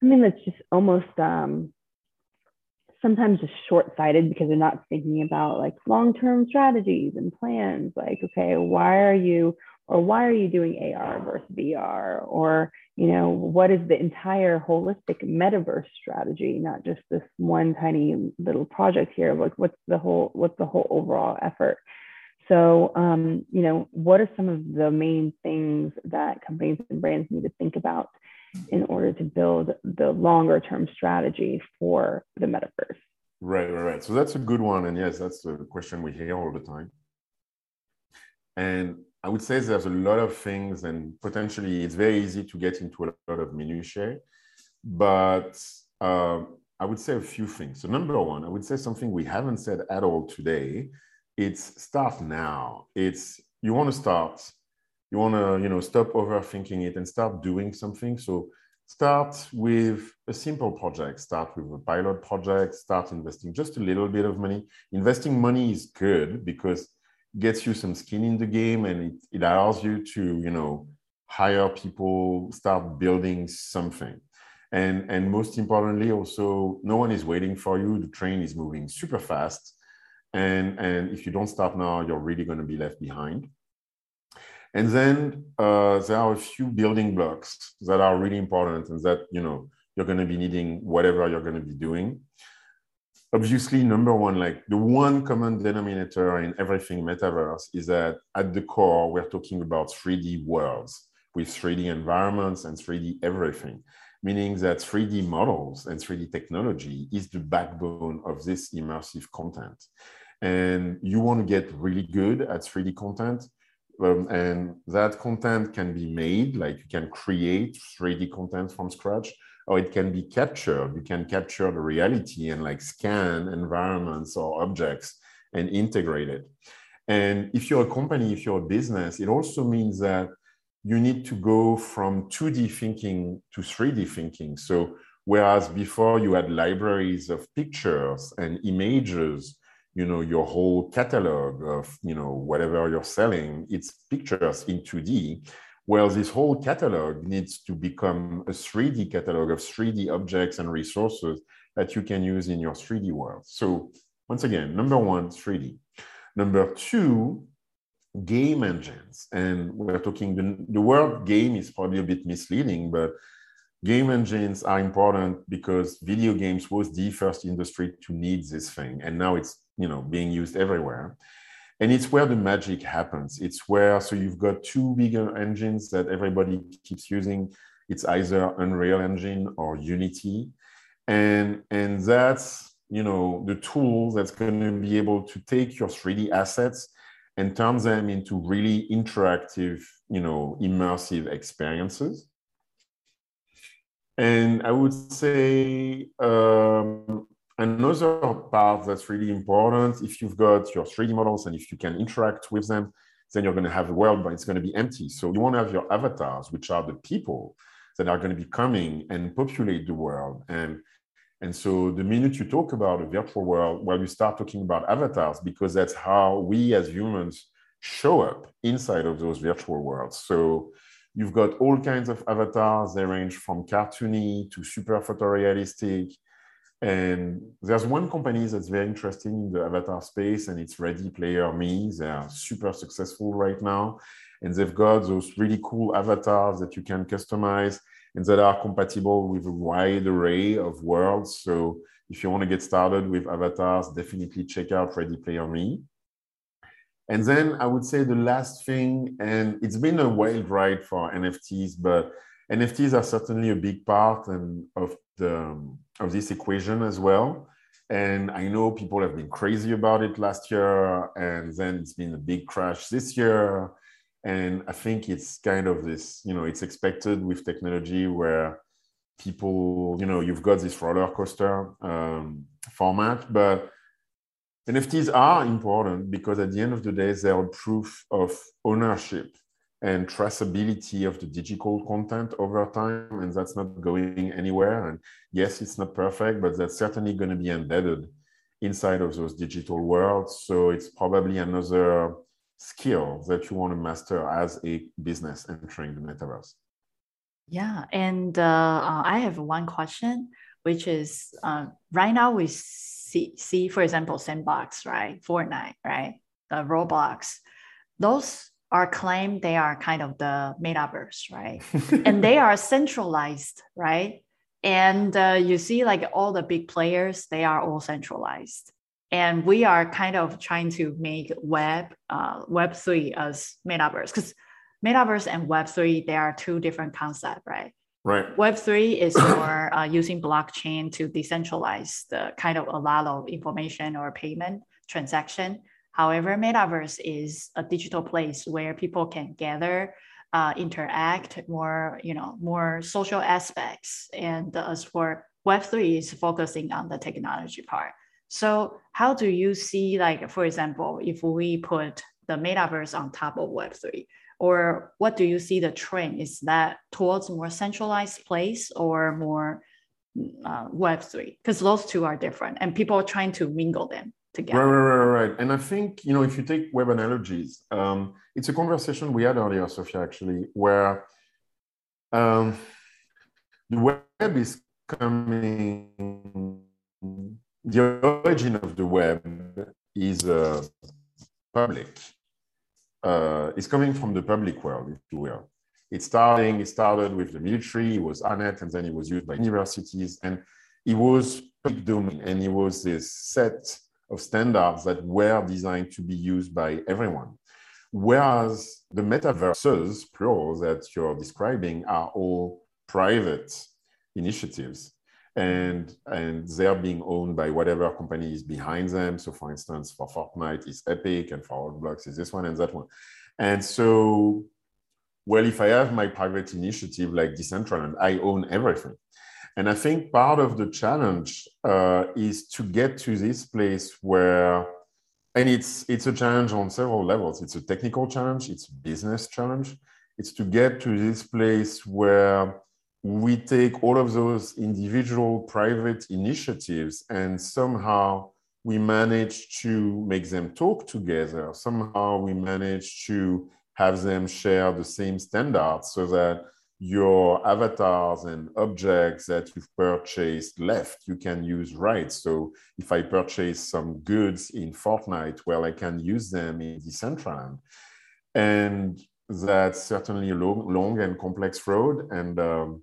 Speaker 2: something that's just almost um, sometimes just short-sighted because they're not thinking about like long-term strategies and plans. Like, okay, why are you or why are you doing AR versus VR? Or, you know, what is the entire holistic metaverse strategy, not just this one tiny little project here? Like what's the whole, what's the whole overall effort? So, um, you know, what are some of the main things that companies and brands need to think about in order to build the longer term strategy for the metaverse?
Speaker 3: Right, right, right. So that's a good one. And yes, that's a question we hear all the time. And I would say there's a lot of things, and potentially it's very easy to get into a lot of minutiae. But uh, I would say a few things. So, number one, I would say something we haven't said at all today. It's start now. It's you want to start. You want to you know stop overthinking it and start doing something. So start with a simple project. Start with a pilot project. Start investing just a little bit of money. Investing money is good because gets you some skin in the game and it, it allows you to, you know, hire people, start building something. And, and most importantly, also, no one is waiting for you. The train is moving super fast. And, and if you don't start now, you're really going to be left behind. And then uh, there are a few building blocks that are really important and that, you know, you're going to be needing whatever you're going to be doing. Obviously, number one, like the one common denominator in everything metaverse is that at the core, we're talking about 3D worlds with 3D environments and 3D everything, meaning that 3D models and 3D technology is the backbone of this immersive content. And you want to get really good at 3D content. Um, and that content can be made, like you can create 3D content from scratch, or it can be captured. You can capture the reality and like scan environments or objects and integrate it. And if you're a company, if you're a business, it also means that you need to go from 2D thinking to 3D thinking. So whereas before you had libraries of pictures and images, you know, your whole catalog of, you know, whatever you're selling, it's pictures in 2D. Well, this whole catalog needs to become a 3D catalog of 3D objects and resources that you can use in your 3D world. So once again, number one, 3D. Number two, game engines. And we're talking, the, the word game is probably a bit misleading, but game engines are important because video games was the first industry to need this thing. And now it's, you know, being used everywhere. And it's where the magic happens. It's where, so you've got two bigger engines that everybody keeps using. It's either Unreal Engine or Unity. And, and that's, you know, the tool that's going to be able to take your 3D assets and turn them into really interactive, you know, immersive experiences. And I would say um, another part that's really important, if you've got your 3D models and if you can interact with them, then you're going to have a world, but it's going to be empty. So you want to have your avatars, which are the people that are going to be coming and populate the world. And and so the minute you talk about a virtual world, well, you start talking about avatars because that's how we as humans show up inside of those virtual worlds. So you've got all kinds of avatars. They range from cartoony to super photorealistic. And there's one company that's very interesting in the avatar space, and it's Ready Player Me. They are super successful right now. And they've got those really cool avatars that you can customize and that are compatible with a wide array of worlds. So if you want to get started with avatars, definitely check out Ready Player Me. And then I would say the last thing, and it's been a wild ride for NFTs, but NFTs are certainly a big part and of the of this equation as well. And I know people have been crazy about it last year, and then it's been a big crash this year and i think it's kind of this you know it's expected with technology where people you know you've got this roller coaster um, format but nfts are important because at the end of the day they're proof of ownership and traceability of the digital content over time and that's not going anywhere and yes it's not perfect but that's certainly going to be embedded inside of those digital worlds so it's probably another skill that you want to master as a business entering the metaverse?
Speaker 1: Yeah, and uh, uh, I have one question, which is uh, right now we see, see, for example, Sandbox, right? Fortnite, right? The Roblox. Those are claimed they are kind of the metaverse, right? [laughs] and they are centralized, right? And uh, you see, like all the big players, they are all centralized and we are kind of trying to make web uh, web 3 as metaverse because metaverse and web 3 they are two different concepts right
Speaker 3: right
Speaker 1: web 3 is more uh, using blockchain to decentralize the kind of a lot of information or payment transaction however metaverse is a digital place where people can gather uh, interact more you know more social aspects and as for web 3 is focusing on the technology part so how do you see, like, for example, if we put the metaverse on top of Web3, or what do you see the trend? Is that towards more centralized place or more uh, Web3? Because those two are different and people are trying to mingle them together.
Speaker 3: Right, right, right, right. And I think, you know, if you take web analogies, um, it's a conversation we had earlier, Sophia, actually, where um, the web is coming, the origin of the web is uh, public. Uh, it's coming from the public world, if you will. It's starting, it started with the military, it was ARPANET, and then it was used by universities, and it was public domain, and it was this set of standards that were designed to be used by everyone. Whereas the metaverses, plural, that you're describing are all private initiatives and and they're being owned by whatever company is behind them. So, for instance, for Fortnite, is Epic, and for Roblox, is this one and that one. And so, well, if I have my private initiative like Decentraland, I own everything. And I think part of the challenge uh, is to get to this place where, and it's it's a challenge on several levels. It's a technical challenge, it's a business challenge. It's to get to this place where we take all of those individual private initiatives and somehow we manage to make them talk together. Somehow we manage to have them share the same standards so that your avatars and objects that you've purchased left, you can use right. So if I purchase some goods in Fortnite, well, I can use them in Decentraland. And that's certainly a long, long and complex road. And um,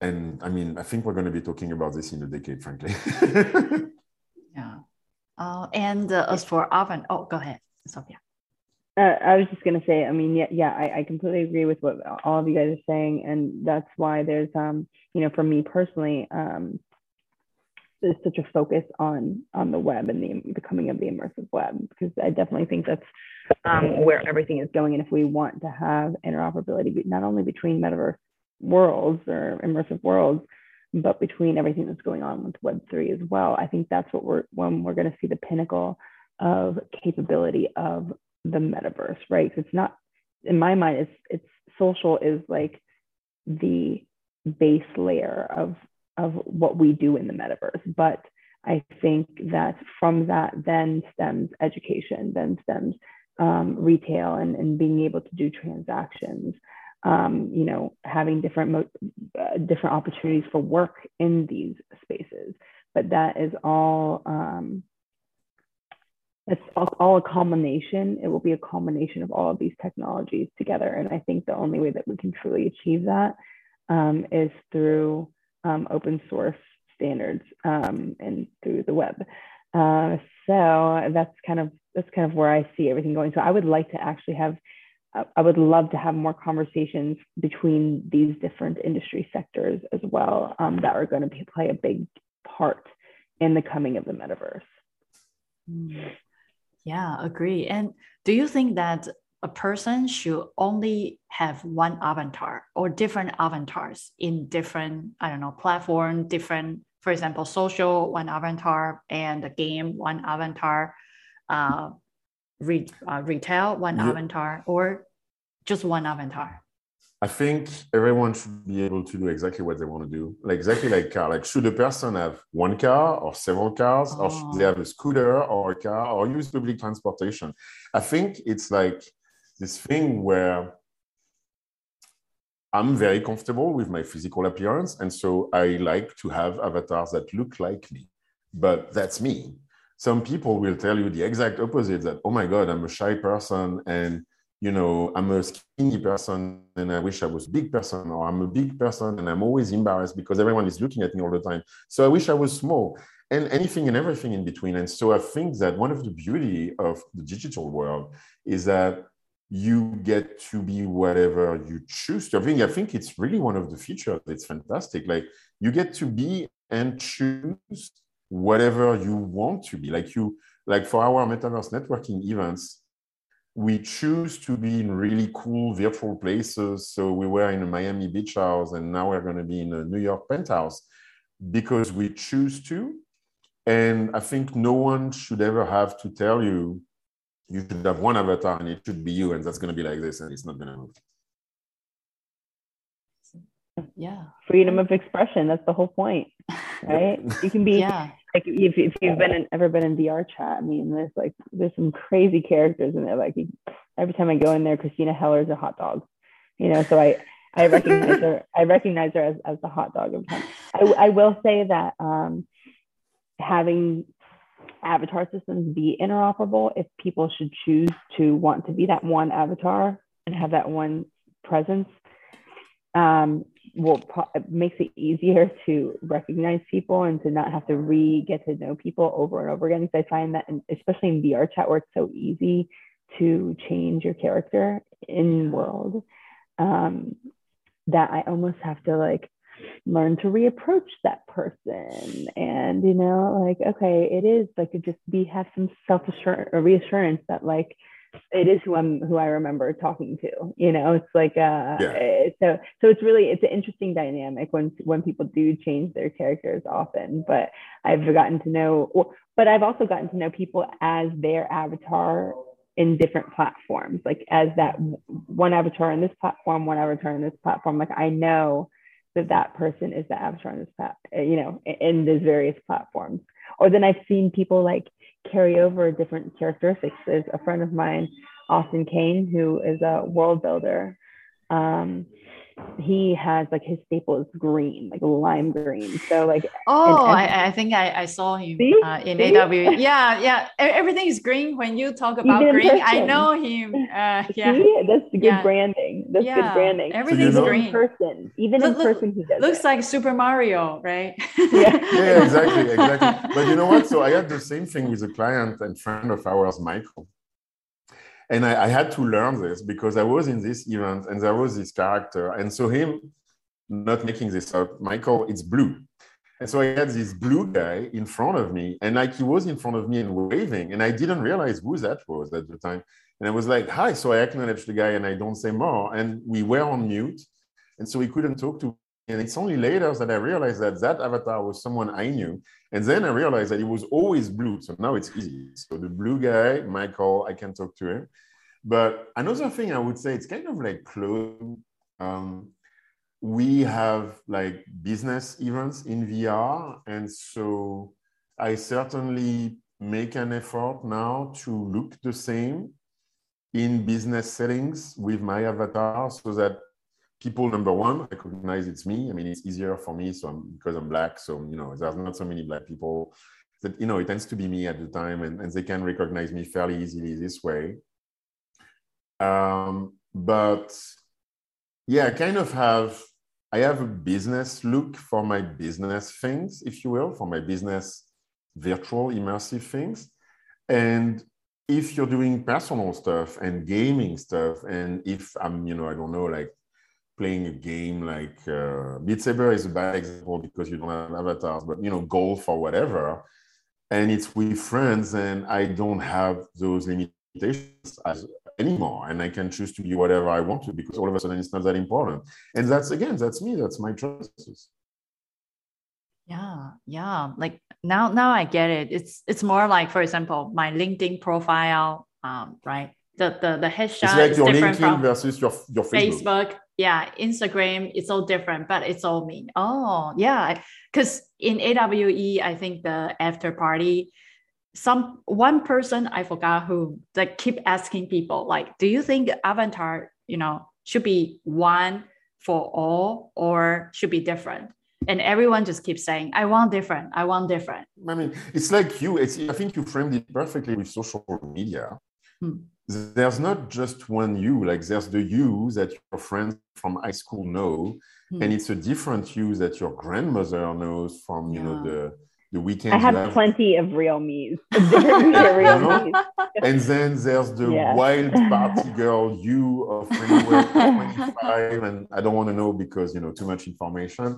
Speaker 3: and I mean, I think we're going to be talking about this in a decade, frankly. [laughs]
Speaker 1: yeah. Uh, and uh, as for Avant, oh, go ahead, Sophia.
Speaker 2: Uh, I was just gonna say, I mean, yeah, yeah, I, I completely agree with what all of you guys are saying, and that's why there's, um, you know, for me personally, um, there's such a focus on on the web and the becoming of the immersive web because I definitely think that's um, where everything is going, and if we want to have interoperability not only between metaverse worlds or immersive worlds, but between everything that's going on with Web3 as well. I think that's what we're when we're going to see the pinnacle of capability of the metaverse, right? It's not in my mind, it's it's social is like the base layer of of what we do in the metaverse. But I think that from that then stems education, then stems um, retail and, and being able to do transactions um, you know, having different uh, different opportunities for work in these spaces. But that is all. Um, it's all, a culmination. It will be a culmination of all of these technologies together. And I think the only way that we can truly achieve that um, is through um, open source standards um, and through the web. Uh, so that's kind of that's kind of where I see everything going. So I would like to actually have I would love to have more conversations between these different industry sectors as well um, that are going to play a big part in the coming of the metaverse.
Speaker 1: Mm. Yeah, agree. And do you think that a person should only have one avatar or different avatars in different, I don't know, platform, different, for example, social, one avatar, and the game, one avatar? Uh, re, uh, retail one yeah. avatar or just one avatar?
Speaker 3: I think everyone should be able to do exactly what they want to do. Like exactly like car. Like should a person have one car or several cars, oh. or should they oh. have a scooter or a car or use public transportation? I think it's like this thing where I'm very comfortable with my physical appearance. And so I like to have avatars that look like me. But that's me some people will tell you the exact opposite that oh my god i'm a shy person and you know i'm a skinny person and i wish i was a big person or i'm a big person and i'm always embarrassed because everyone is looking at me all the time so i wish i was small and anything and everything in between and so i think that one of the beauty of the digital world is that you get to be whatever you choose to. I think I think it's really one of the features. It's fantastic. Like you get to be and choose whatever you want to be. Like you, like for our metaverse networking events, we choose to be in really cool virtual places. So we were in a Miami beach house, and now we're going to be in a New York penthouse because we choose to. And I think no one should ever have to tell you you should have one avatar and it should be you, and that's going to be like this, and it's not going to move.
Speaker 1: Yeah
Speaker 2: freedom of expression that's the whole point [laughs] right you can be yeah like if, if you've been in, ever been in VR chat, I mean, there's like there's some crazy characters in there. Like every time I go in there, Christina Heller's a hot dog, you know. So I I recognize her. [laughs] I recognize her as, as the hot dog of time. I, I will say that um, having avatar systems be interoperable, if people should choose to want to be that one avatar and have that one presence, um, will makes it easier [laughs] to recognize people and to not have to re get to know people over and over again. Because I find that, in, especially in VR chat, where it's so easy to change your character in world, um, that I almost have to like learn to reapproach that person and you know like okay it is like to just be have some self assurance reassurance that like it is who I'm who I remember talking to. You know, it's like uh yeah. so so it's really it's an interesting dynamic when when people do change their characters often. But I've gotten to know but I've also gotten to know people as their avatar in different platforms, like as that one avatar in this platform, one avatar in this platform. Like I know that that person is the avatar in this, plat- you know, in these various platforms. Or then I've seen people like carry over different characteristics. There's a friend of mine, Austin Kane, who is a world builder. Um, he has like his staple is green, like lime green. So like
Speaker 1: oh, I, I think I, I saw him uh, in See? AW. Yeah, yeah. Everything is green when you talk about green. I know him. Uh, [laughs] yeah,
Speaker 2: See? that's good yeah. branding. That's yeah. good branding.
Speaker 1: Everything's so green.
Speaker 2: person, even look, in person, he does.
Speaker 1: Looks it. like Super Mario, right? [laughs]
Speaker 3: yeah. [laughs] yeah, exactly, exactly. But you know what? So I had the same thing with a client and friend of ours, Michael and I, I, had to learn this because I was in this event and there was this character. And so him not making this up, Michael, it's blue. And so I had this blue guy in front of me, and like he was in front of me and waving, and I didn't realize who that was at the time. And I was like, hi. So I acknowledged the guy and I don't say more. And we were on mute. And so we couldn't talk to and it's only later that I realized that that avatar was someone I knew. And then I realized that it was always blue. So now it's easy. So the blue guy, Michael, I can talk to him. But another thing I would say, it's kind of like close. Um, we have like business events in VR. And so I certainly make an effort now to look the same in business settings with my avatar so that people number one recognize it's me. I mean it's easier for me so I'm, because i'm black so you know there's not so many black people that you know it tends to be me at the time and, and they can recognize me fairly easily this way. Um, but yeah i kind of have i have a business look for my business things if you will for my business virtual immersive things. And if you're doing personal stuff and gaming stuff and if i'm you know i don't know like playing a game like uh, Beat Saber is a bad example because you don't have avatars, but you know, golf or whatever, and it's with friends, and I don't have those limitations as, anymore, and I can choose to be whatever I want to because all of a sudden it's not that important. And that's again, that's me, that's my choices.
Speaker 1: Yeah, yeah. Like now, now I get it. It's it's more like, for example, my LinkedIn profile, um, right? The the the headshot it's
Speaker 3: like your LinkedIn versus your your
Speaker 1: Facebook. Facebook yeah instagram it's all different but it's all me. Oh yeah because in awe i think the after party some one person i forgot who that keep asking people like do you think avatar you know should be one for all or should be different? And everyone just keeps saying i want different i want different.
Speaker 3: I mean it's like you it's i think you framed it perfectly with social media. Hmm there's not just one you like there's the you that your friends from high school know mm. and it's a different you that your grandmother knows from you yeah. know the the weekend.
Speaker 2: I have, have plenty of real me's. [laughs] [laughs] real
Speaker 3: me's. and then there's the yeah. wild party [laughs] girl you of 25, and I don't want to know because you know too much information.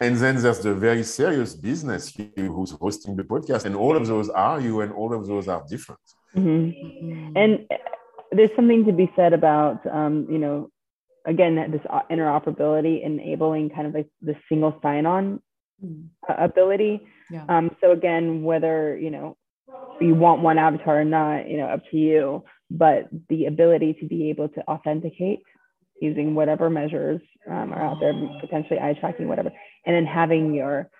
Speaker 3: And then there's the very serious business you who's hosting the podcast, and all of those are you, and all of those are different.
Speaker 2: Mm-hmm. And there's something to be said about, um, you know, again, this interoperability enabling kind of like the single sign on mm. ability. Yeah. Um, so again, whether, you know, you want one avatar or not, you know, up to you, but the ability to be able to authenticate using whatever measures um, are out there, potentially eye tracking, whatever, and then having your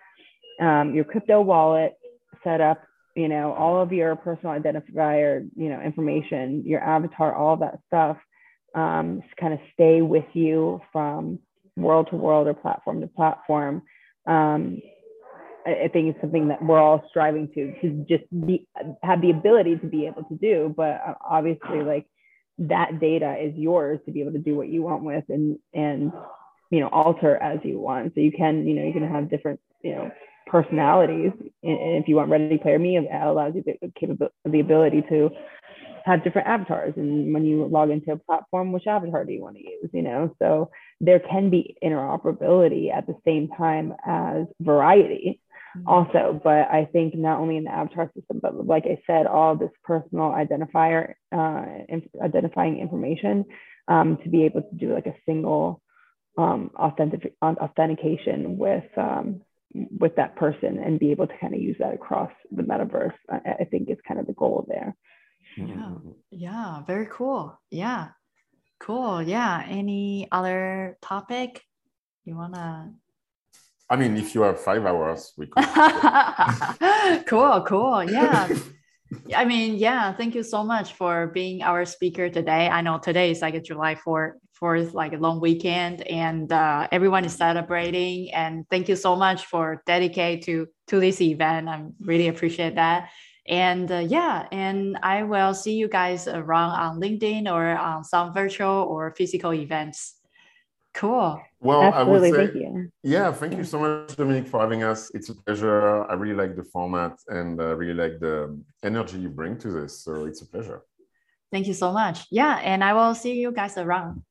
Speaker 2: um, your crypto wallet set up, you know, all of your personal identifier, you know, information, your avatar, all that stuff, um, kind of stay with you from world to world or platform to platform. Um, I, I think it's something that we're all striving to to just be have the ability to be able to do, but uh, obviously, like that data is yours to be able to do what you want with and and you know alter as you want so you can you know you can have different you know personalities and if you want ready player me it allows you the capability the ability to have different avatars and when you log into a platform which avatar do you want to use you know so there can be interoperability at the same time as variety mm-hmm. also but i think not only in the avatar system but like i said all this personal identifier uh, identifying information um, to be able to do like a single um, authentic authentication with um, with that person and be able to kind of use that across the metaverse I, I think is kind of the goal there
Speaker 1: yeah yeah very cool yeah cool yeah any other topic you want to
Speaker 3: I mean, if you have five hours, we could. [laughs]
Speaker 1: cool, cool. [laughs] Yeah. I mean, yeah, thank you so much for being our speaker today. I know today is like a July 4th, 4th like a long weekend, and uh, everyone is celebrating. And thank you so much for dedicate to to this event. I really appreciate that. And uh, yeah, and I will see you guys around on LinkedIn or on some virtual or physical events. Cool.
Speaker 2: Well, Absolutely. I would say, thank you.
Speaker 3: Yeah, thank you so much, Dominique, for having us. It's a pleasure. I really like the format and I really like the energy you bring to this. So it's a pleasure.
Speaker 1: Thank you so much. Yeah, and I will see you guys around.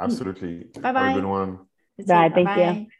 Speaker 3: Absolutely.
Speaker 1: Bye bye.
Speaker 3: Have a good one.
Speaker 2: Bye. Thank you.